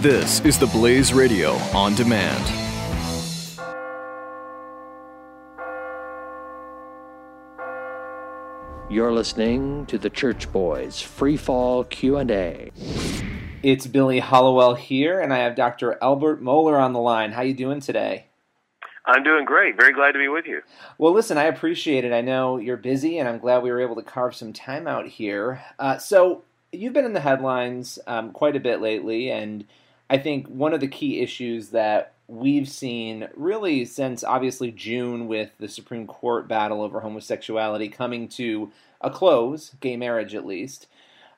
This is the Blaze Radio on demand. You're listening to the Church Boys Free Fall Q&A. It's Billy Hallowell here, and I have Dr. Albert Mohler on the line. How you doing today? I'm doing great. Very glad to be with you. Well, listen, I appreciate it. I know you're busy, and I'm glad we were able to carve some time out here. Uh, so, you've been in the headlines um, quite a bit lately, and I think one of the key issues that we've seen really since obviously June with the Supreme Court battle over homosexuality coming to a close, gay marriage at least.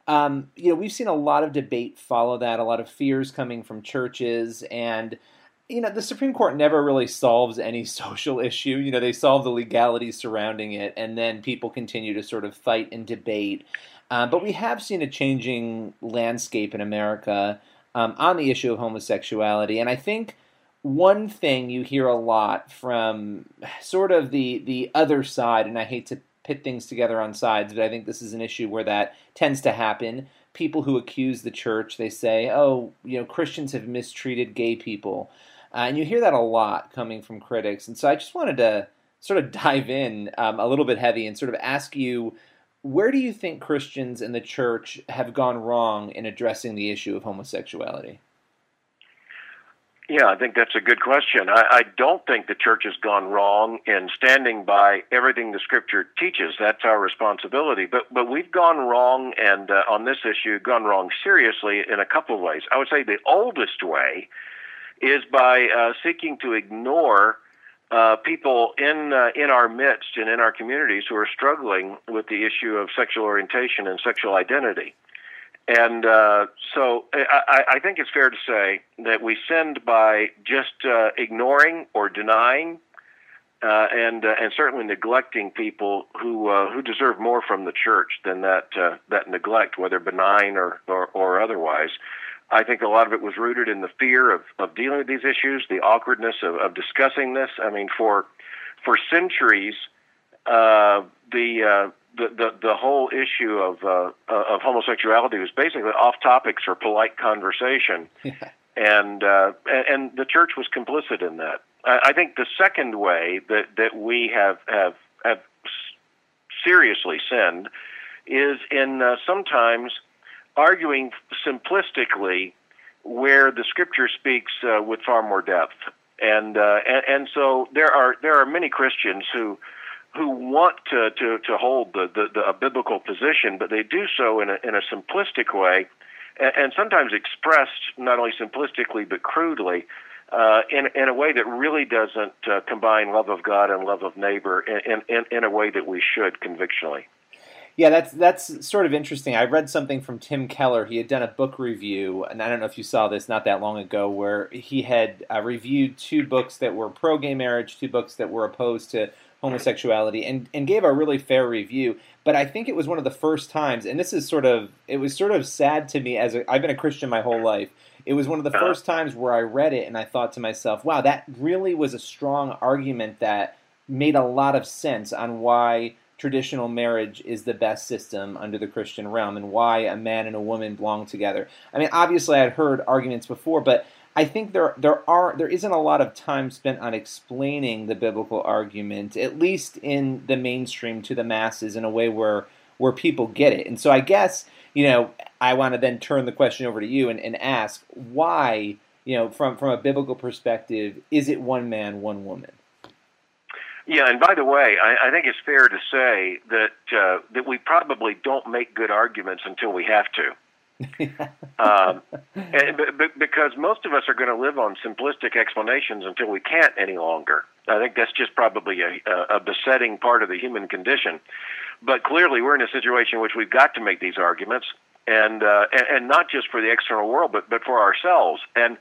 Um, you know, we've seen a lot of debate follow that, a lot of fears coming from churches, and you know, the Supreme Court never really solves any social issue. You know, they solve the legalities surrounding it, and then people continue to sort of fight and debate. Uh, but we have seen a changing landscape in America um, on the issue of homosexuality, and I think one thing you hear a lot from sort of the the other side, and I hate to pit things together on sides, but I think this is an issue where that tends to happen. People who accuse the church, they say, "Oh, you know, Christians have mistreated gay people," uh, and you hear that a lot coming from critics. And so I just wanted to sort of dive in um, a little bit heavy and sort of ask you, where do you think Christians and the church have gone wrong in addressing the issue of homosexuality? Yeah, I think that's a good question. I, I don't think the church has gone wrong in standing by everything the Scripture teaches. That's our responsibility. But but we've gone wrong, and uh, on this issue, gone wrong seriously in a couple of ways. I would say the oldest way is by uh, seeking to ignore uh, people in uh, in our midst and in our communities who are struggling with the issue of sexual orientation and sexual identity. And uh, so I, I, think it's fair to say that we sinned by just uh, ignoring or denying, uh, and uh, and certainly neglecting people who uh, who deserve more from the church than that that neglect, whether benign or, or, or otherwise. I think a lot of it was rooted in the fear of, of dealing with these issues, the awkwardness of, of discussing this. I mean, for for centuries, uh, the the, the the whole issue of uh, of homosexuality was basically off topics for polite conversation, and uh, and and the church was complicit in that. I, I think the second way that that we have have have seriously sinned is in uh, sometimes arguing simplistically where the scripture speaks uh, with far more depth, and, uh, and and so there are there are many Christians who who want to, to, to hold the, the, the, a biblical position, but they do so in a, in a simplistic way, and, and sometimes expressed not only simplistically but crudely, uh, in, in a way that really doesn't uh, combine love of God and love of neighbor in, in, in a way that we should convictionally. Yeah, that's that's sort of interesting. I read something from Tim Keller. He had done a book review, and I don't know if you saw this not that long ago, where he had uh, reviewed two books that were pro gay marriage, two books that were opposed to homosexuality and, and gave a really fair review. But I think it was one of the first times, and this is sort of it was sort of sad to me as a, I've been a Christian my whole life. It was one of the uh-huh. first times where I read it and I thought to myself, wow, that really was a strong argument that made a lot of sense on why traditional marriage is the best system under the Christian realm and why a man and a woman belong together. I mean, obviously, I'd heard arguments before, but I think there there are there isn't a lot of time spent on explaining the biblical argument, at least in the mainstream to the masses, in a way where where people get it. And so I guess you know I want to then turn the question over to you and, and ask why you know from from a biblical perspective is it one man one woman? Yeah, and by the way, I, I think it's fair to say that uh, that we probably don't make good arguments until we have to um, and, but, because most of us are going to live on simplistic explanations until we can't any longer. I think that's just probably a, a besetting part of the human condition. But clearly, we're in a situation in which we've got to make these arguments, and uh, and, and not just for the external world, but but for ourselves. And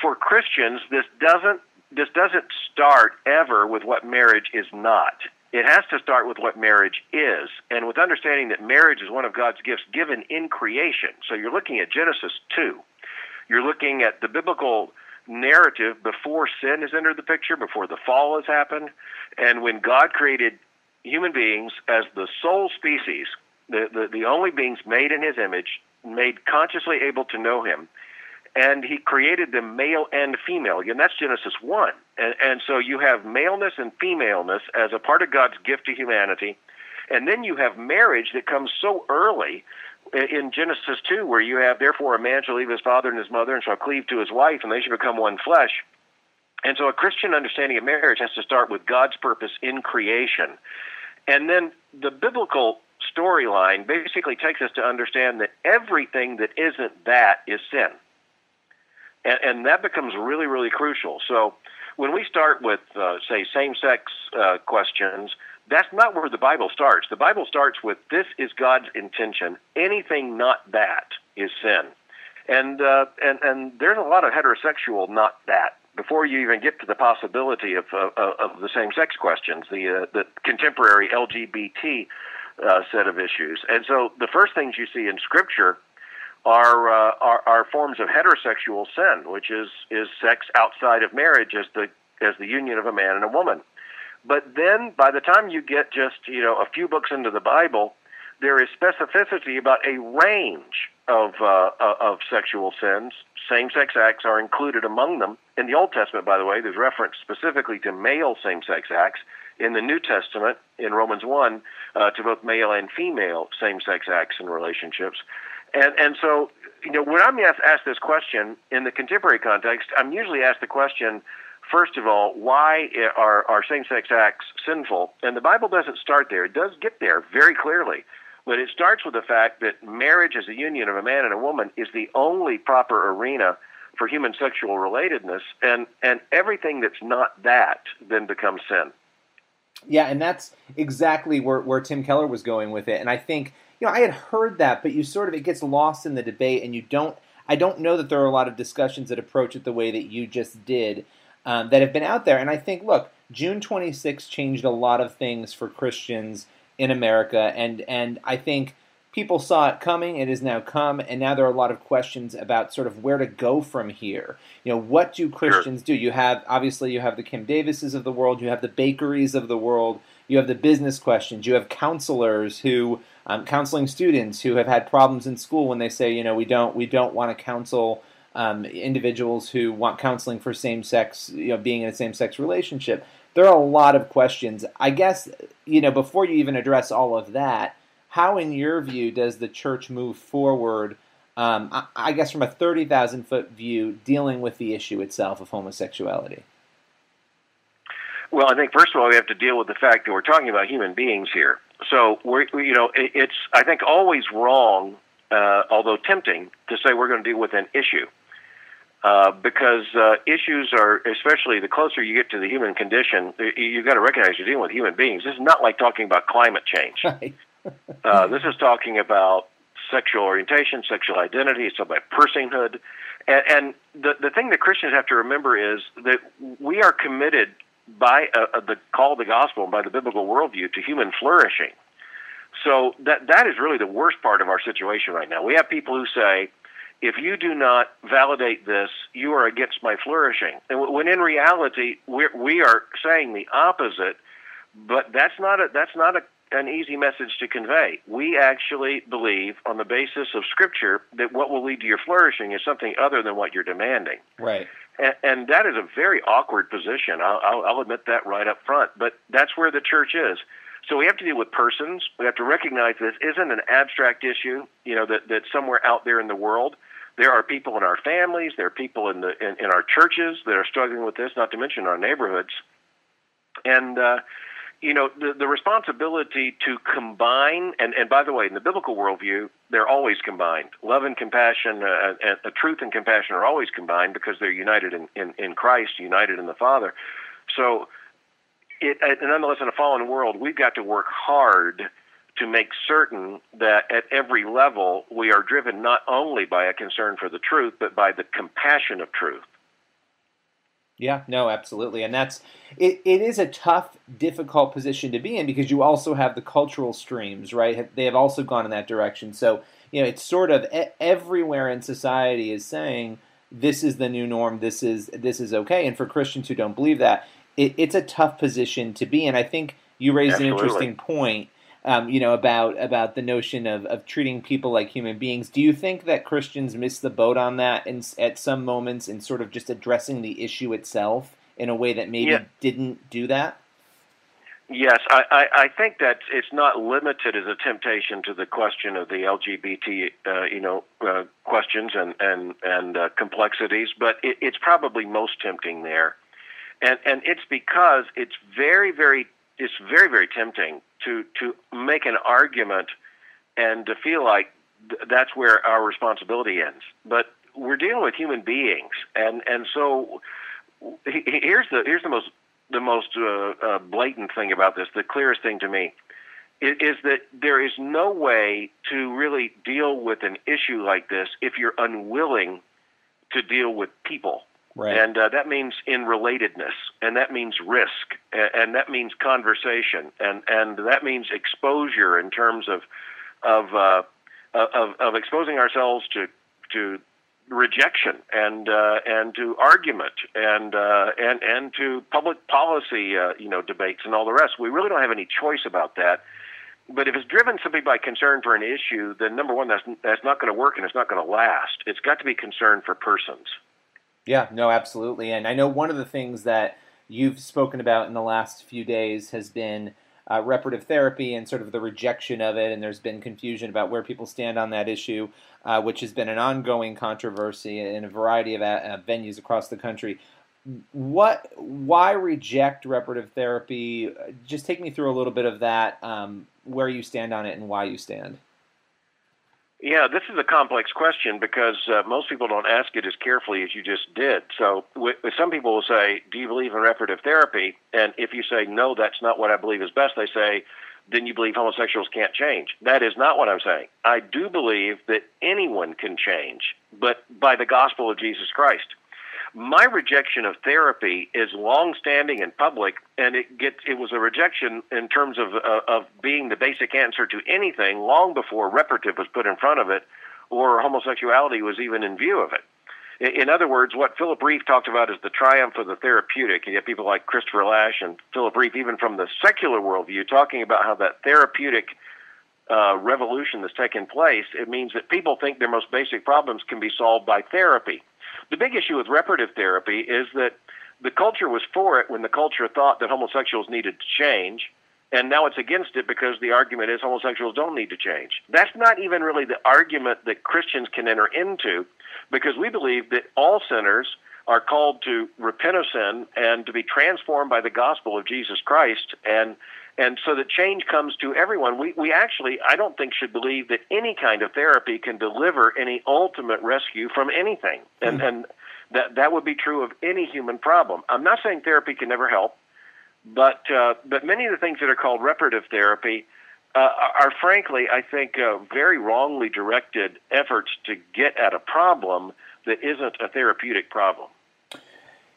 for Christians, this doesn't this doesn't start ever with what marriage is not it has to start with what marriage is and with understanding that marriage is one of God's gifts given in creation. So you're looking at Genesis 2. You're looking at the biblical narrative before sin has entered the picture, before the fall has happened, and when God created human beings as the sole species, the, the, the only beings made in his image, made consciously able to know him, and he created them male and female. Again, that's Genesis 1. And, and so you have maleness and femaleness as a part of God's gift to humanity. And then you have marriage that comes so early in Genesis 2, where you have, therefore, a man shall leave his father and his mother and shall cleave to his wife, and they shall become one flesh. And so a Christian understanding of marriage has to start with God's purpose in creation. And then the biblical storyline basically takes us to understand that everything that isn't that is sin. And, and that becomes really, really crucial. So when we start with, uh, say, same sex uh, questions, that's not where the Bible starts. The Bible starts with this is God's intention. Anything not that is sin. And, uh, and, and there's a lot of heterosexual not that before you even get to the possibility of, of, of the same sex questions, the, uh, the contemporary LGBT uh, set of issues. And so the first things you see in Scripture are, uh, are, are forms of heterosexual sin, which is is sex outside of marriage as the as the union of a man and a woman. But then, by the time you get just you know a few books into the Bible, there is specificity about a range of uh, uh of sexual sins. Same-sex acts are included among them. In the Old Testament, by the way, there's reference specifically to male same-sex acts. In the New Testament, in Romans one, uh, to both male and female same-sex acts and relationships. And and so, you know, when I'm asked, asked this question in the contemporary context, I'm usually asked the question, first of all, why are, are same-sex acts sinful? And the Bible doesn't start there. It does get there very clearly. But it starts with the fact that marriage as a union of a man and a woman is the only proper arena for human sexual relatedness, and, and everything that's not that then becomes sin. Yeah, and that's exactly where, where Tim Keller was going with it. And I think know, I had heard that, but you sort of it gets lost in the debate, and you don't. I don't know that there are a lot of discussions that approach it the way that you just did um, that have been out there. And I think, look, June 26 changed a lot of things for Christians in America, and and I think people saw it coming. It has now come, and now there are a lot of questions about sort of where to go from here. You know, what do Christians do? You have obviously you have the Kim Davises of the world, you have the bakeries of the world, you have the business questions, you have counselors who um, counseling students who have had problems in school when they say, you know, we don't we don't want to counsel um, individuals who want counseling for same sex, you know, being in a same sex relationship. There are a lot of questions. I guess you know before you even address all of that, how, in your view, does the church move forward? Um, I, I guess from a thirty thousand foot view, dealing with the issue itself of homosexuality. Well, I think first of all we have to deal with the fact that we're talking about human beings here. So we're you know it's I think always wrong, uh, although tempting, to say we're going to deal with an issue. Uh, because uh, issues are, especially the closer you get to the human condition, you've got to recognize you're dealing with human beings. This is not like talking about climate change. Right. uh, this is talking about sexual orientation, sexual identity. It's about personhood, and, and the the thing that Christians have to remember is that we are committed by uh, uh, the call of the gospel and by the biblical worldview to human flourishing. So that that is really the worst part of our situation right now. We have people who say, if you do not validate this, you are against my flourishing. And when in reality, we're, we are saying the opposite. But that's not a that's not a, an easy message to convey. We actually believe, on the basis of Scripture, that what will lead to your flourishing is something other than what you're demanding. Right. And, and that is a very awkward position. I'll, I'll, I'll admit that right up front. But that's where the church is. So we have to deal with persons. We have to recognize this isn't an abstract issue, you know, that that's somewhere out there in the world. There are people in our families, there are people in the in, in our churches that are struggling with this, not to mention our neighborhoods. And uh, you know, the, the responsibility to combine, and, and by the way, in the biblical worldview, they're always combined. Love and compassion, uh, and, uh, truth and compassion are always combined because they're united in, in, in Christ, united in the Father. So, it, uh, nonetheless, in a fallen world, we've got to work hard to make certain that at every level we are driven not only by a concern for the truth, but by the compassion of truth. Yeah, no, absolutely, and that's it. It is a tough, difficult position to be in because you also have the cultural streams, right? They have also gone in that direction. So you know, it's sort of everywhere in society is saying this is the new norm. This is this is okay. And for Christians who don't believe that, it, it's a tough position to be in. I think you raised absolutely. an interesting point. Um, you know, about about the notion of, of treating people like human beings. Do you think that Christians miss the boat on that in, at some moments in sort of just addressing the issue itself in a way that maybe Yeah. didn't do that? Yes, I, I, I think that it's not limited as a temptation to the question of the LGBT, uh, you know, uh, questions and and and uh, complexities, but it, it's probably most tempting there, and and it's because it's very very it's very very tempting to to make an argument and to feel like th- that's where our responsibility ends, but we're dealing with human beings, and and so he- he- here's the here's the most the most uh, uh, blatant thing about this, the clearest thing to me, is, is that there is no way to really deal with an issue like this if you're unwilling to deal with people. Right. And uh, that means in relatedness, and that means risk, and, and that means conversation, and, and that means exposure in terms of of uh, of, of exposing ourselves to to rejection and uh, and to argument and uh, and and to public policy uh, you know debates and all the rest. We really don't have any choice about that. But if it's driven simply by concern for an issue, then number one, that's that's not going to work and it's not going to last. It's got to be concern for persons. Yeah, no, absolutely. And I know one of the things that you've spoken about in the last few days has been uh, reparative therapy and sort of the rejection of it. And there's been confusion about where people stand on that issue, uh, which has been an ongoing controversy in a variety of uh, venues across the country. What? Why reject reparative therapy? Just take me through a little bit of that, um, where you stand on it, and why you stand. Yeah, this is a complex question because uh, most people don't ask it as carefully as you just did. So, w- some people will say, "Do you believe in reparative therapy?" And if you say, "No, that's not what I believe is best," they say, "Then you believe homosexuals can't change." That is not what I'm saying. I do believe that anyone can change, but by the gospel of Jesus Christ. My rejection of therapy is long-standing and public, and it gets it was a rejection in terms of uh, of being the basic answer to anything long before reparative was put in front of it, or homosexuality was even in view of it. In other words, what Philip Rieff talked about is the triumph of the therapeutic. You have people like Christopher Lasch and Philip Rieff, even from the secular worldview, talking about how that therapeutic uh, revolution that's taken place. It means that people think their most basic problems can be solved by therapy. The big issue with reparative therapy is that the culture was for it when the culture thought that homosexuals needed to change, and now it's against it because the argument is homosexuals don't need to change. That's not even really the argument that Christians can enter into because we believe that all sinners are called to repent of sin and to be transformed by the gospel of Jesus Christ and and so that change comes to everyone. We we actually I don't think should believe that any kind of therapy can deliver any ultimate rescue from anything. And and that that would be true of any human problem. I'm not saying therapy can never help, but uh, but many of the things that are called reparative therapy uh, are, are frankly, I think, uh, very wrongly directed efforts to get at a problem that isn't a therapeutic problem.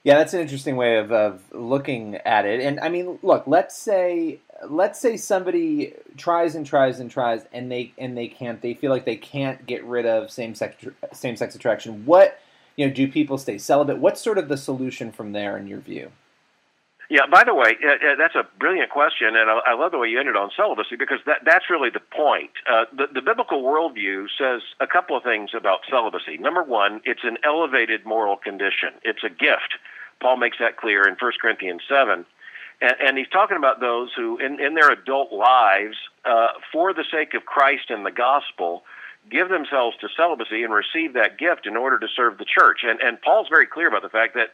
Yeah, that's an interesting way of, of looking at it. And I mean, look, let's say let's say somebody tries and tries and tries and they and they can't. They feel like they can't get rid of same sex same sex attraction. What you know, do people stay celibate? What's sort of the solution from there in your view? Yeah. By the way, uh, that's a brilliant question, and I, I love the way you ended on celibacy because that that's really the point. Uh, the, the biblical worldview says a couple of things about celibacy. Number one, it's an elevated moral condition. It's a gift. Paul makes that clear in 1 Corinthians seven. And, and he's talking about those who, in, in their adult lives, uh, for the sake of Christ and the gospel, give themselves to celibacy and receive that gift in order to serve the church. And, and Paul's very clear about the fact that,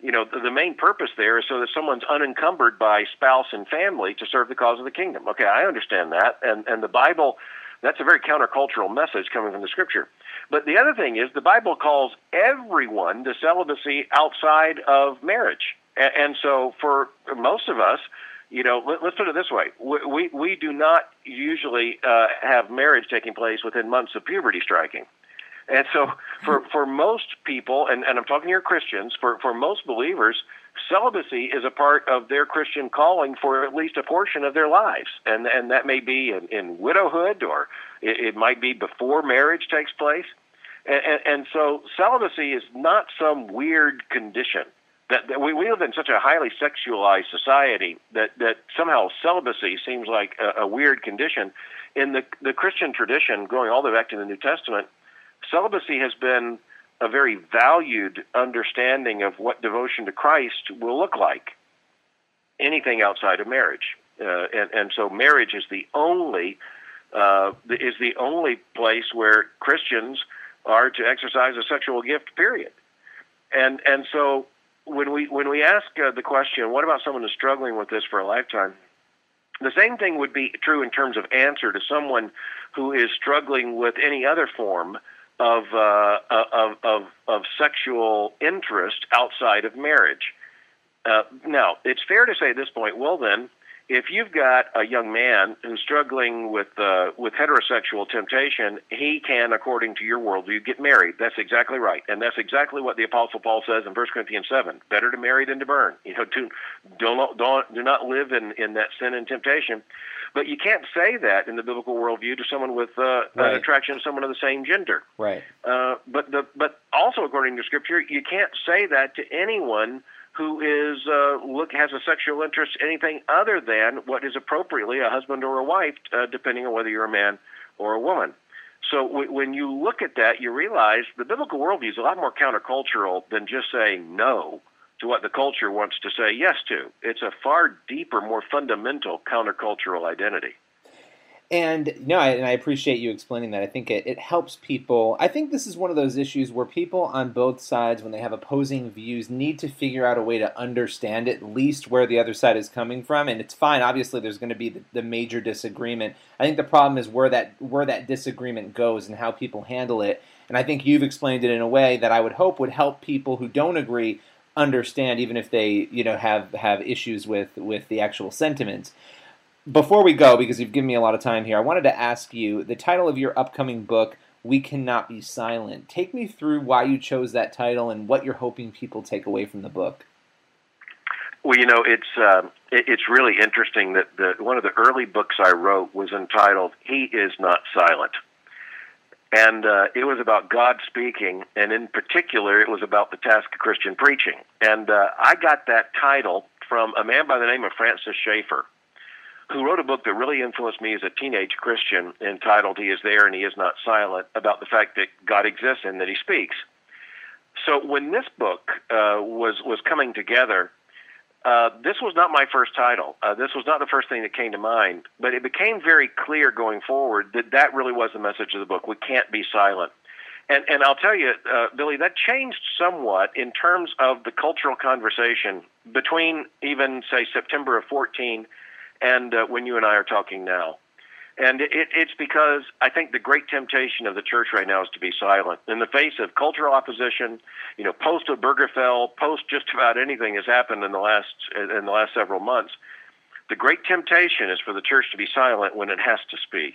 you know, the, the main purpose there is so that someone's unencumbered by spouse and family to serve the cause of the kingdom. Okay, I understand that. And, and the Bible, that's a very countercultural message coming from the scripture. But the other thing is, the Bible calls everyone to celibacy outside of marriage. And, so for most of us, you know, let, us put it this way: we we, we do not usually uh, have marriage taking place within months of puberty striking. And so, for for most people, and, and I'm talking here Christians, for for most believers, celibacy is a part of their Christian calling for at least a portion of their lives, and and that may be in, in widowhood, or it, it might be before marriage takes place. And, and, and so, celibacy is not some weird condition. That, that we, we live in such a highly sexualized society that, that somehow celibacy seems like a, a weird condition. In the, the Christian tradition, going all the way back to the New Testament, celibacy has been a very valued understanding of what devotion to Christ will look like. Anything outside of marriage, uh, and and so marriage is the only uh, is the only place where Christians are to exercise a sexual gift. Period. And and so when we when we ask uh, the question, what about someone who's struggling with this for a lifetime? The same thing would be true in terms of answer to someone who is struggling with any other form of, uh, of, of, of sexual interest outside of marriage. Uh, now, it's fair to say at this point, well, then, if you've got a young man who's struggling with uh, with heterosexual temptation, he can, according to your worldview, get married. That's exactly right, and that's exactly what the Apostle Paul says in 1 Corinthians seven: "Better to marry than to burn." You know, to don't don't do not live in in that sin and temptation. But you can't say that in the biblical worldview to someone with uh, right. an attraction to someone of the same gender. Right. Uh, but the but also according to Scripture, you can't say that to anyone who is uh, look has a sexual interest anything other than what is appropriately a husband or a wife, uh, depending on whether you're a man or a woman. So w- when you look at that, you realize the biblical worldview is a lot more countercultural than just saying no to what the culture wants to say yes to. It's a far deeper, more fundamental countercultural identity. And no, I, and I appreciate you explaining that. I think it, it helps people. I think this is one of those issues where people on both sides, when they have opposing views, need to figure out a way to understand at least where the other side is coming from. And it's fine. Obviously, there's going to be the, the major disagreement. I think the problem is where that where that disagreement goes and how people handle it. And I think you've explained it in a way that I would hope would help people who don't agree understand, even if they you know have have issues with with the actual sentiments. Before we go, because you've given me a lot of time here, I wanted to ask you the title of your upcoming book. We cannot be silent. Take me through why you chose that title and what you're hoping people take away from the book. Well, you know, it's uh, it's really interesting that the, one of the early books I wrote was entitled "He Is Not Silent." and uh, it was about God speaking, and in particular, it was about the task of Christian preaching. And uh, I got that title from a man by the name of Francis Schaeffer, who wrote a book that really influenced me as a teenage Christian, entitled "He Is There and He Is Not Silent," about the fact that God exists and that He speaks. So when this book uh, was was coming together, uh, this was not my first title. Uh, this was not the first thing that came to mind, but it became very clear going forward that that really was the message of the book. We can't be silent. And, and I'll tell you, uh, Billy, that changed somewhat in terms of the cultural conversation between even, say, September of 14 and uh, when you and I are talking now. And it, it's because I think the great temptation of the church right now is to be silent in the face of cultural opposition. You know, post of Obergefell, post just about anything has happened in the last in the last several months. The great temptation is for the church to be silent when it has to speak.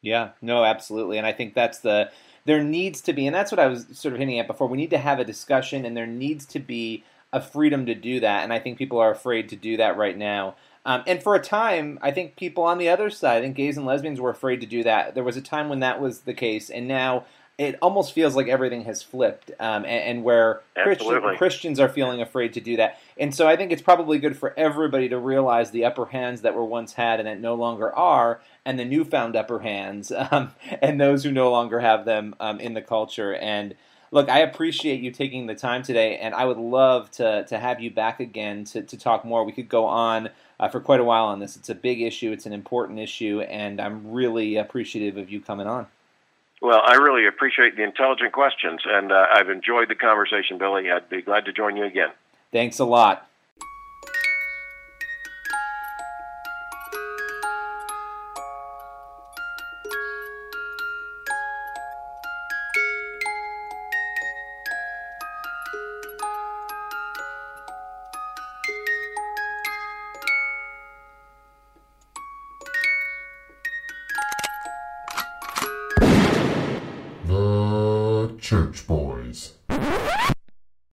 Yeah, no, absolutely, and I think that's the there needs to be, and that's what I was sort of hinting at before. We need to have a discussion, and there needs to be a freedom to do that, and I think people are afraid to do that right now. Um, and for a time, I think people on the other side, I think gays and lesbians were afraid to do that. There was a time when that was the case, and now it almost feels like everything has flipped, um, and, and, where Christian, Christians are feeling afraid to do that. And so I think it's probably good for everybody to realize the upper hands that were once had and that no longer are, and the newfound upper hands, um, and those who no longer have them um, in the culture. And look, I appreciate you taking the time today, and I would love to to have you back again to, to talk more. We could go on uh, for quite a while on this. It's a big issue, it's an important issue, and I'm really appreciative of you coming on. Well, I really appreciate the intelligent questions, and uh, I've enjoyed the conversation, Billy. I'd be glad to join you again. Thanks a lot.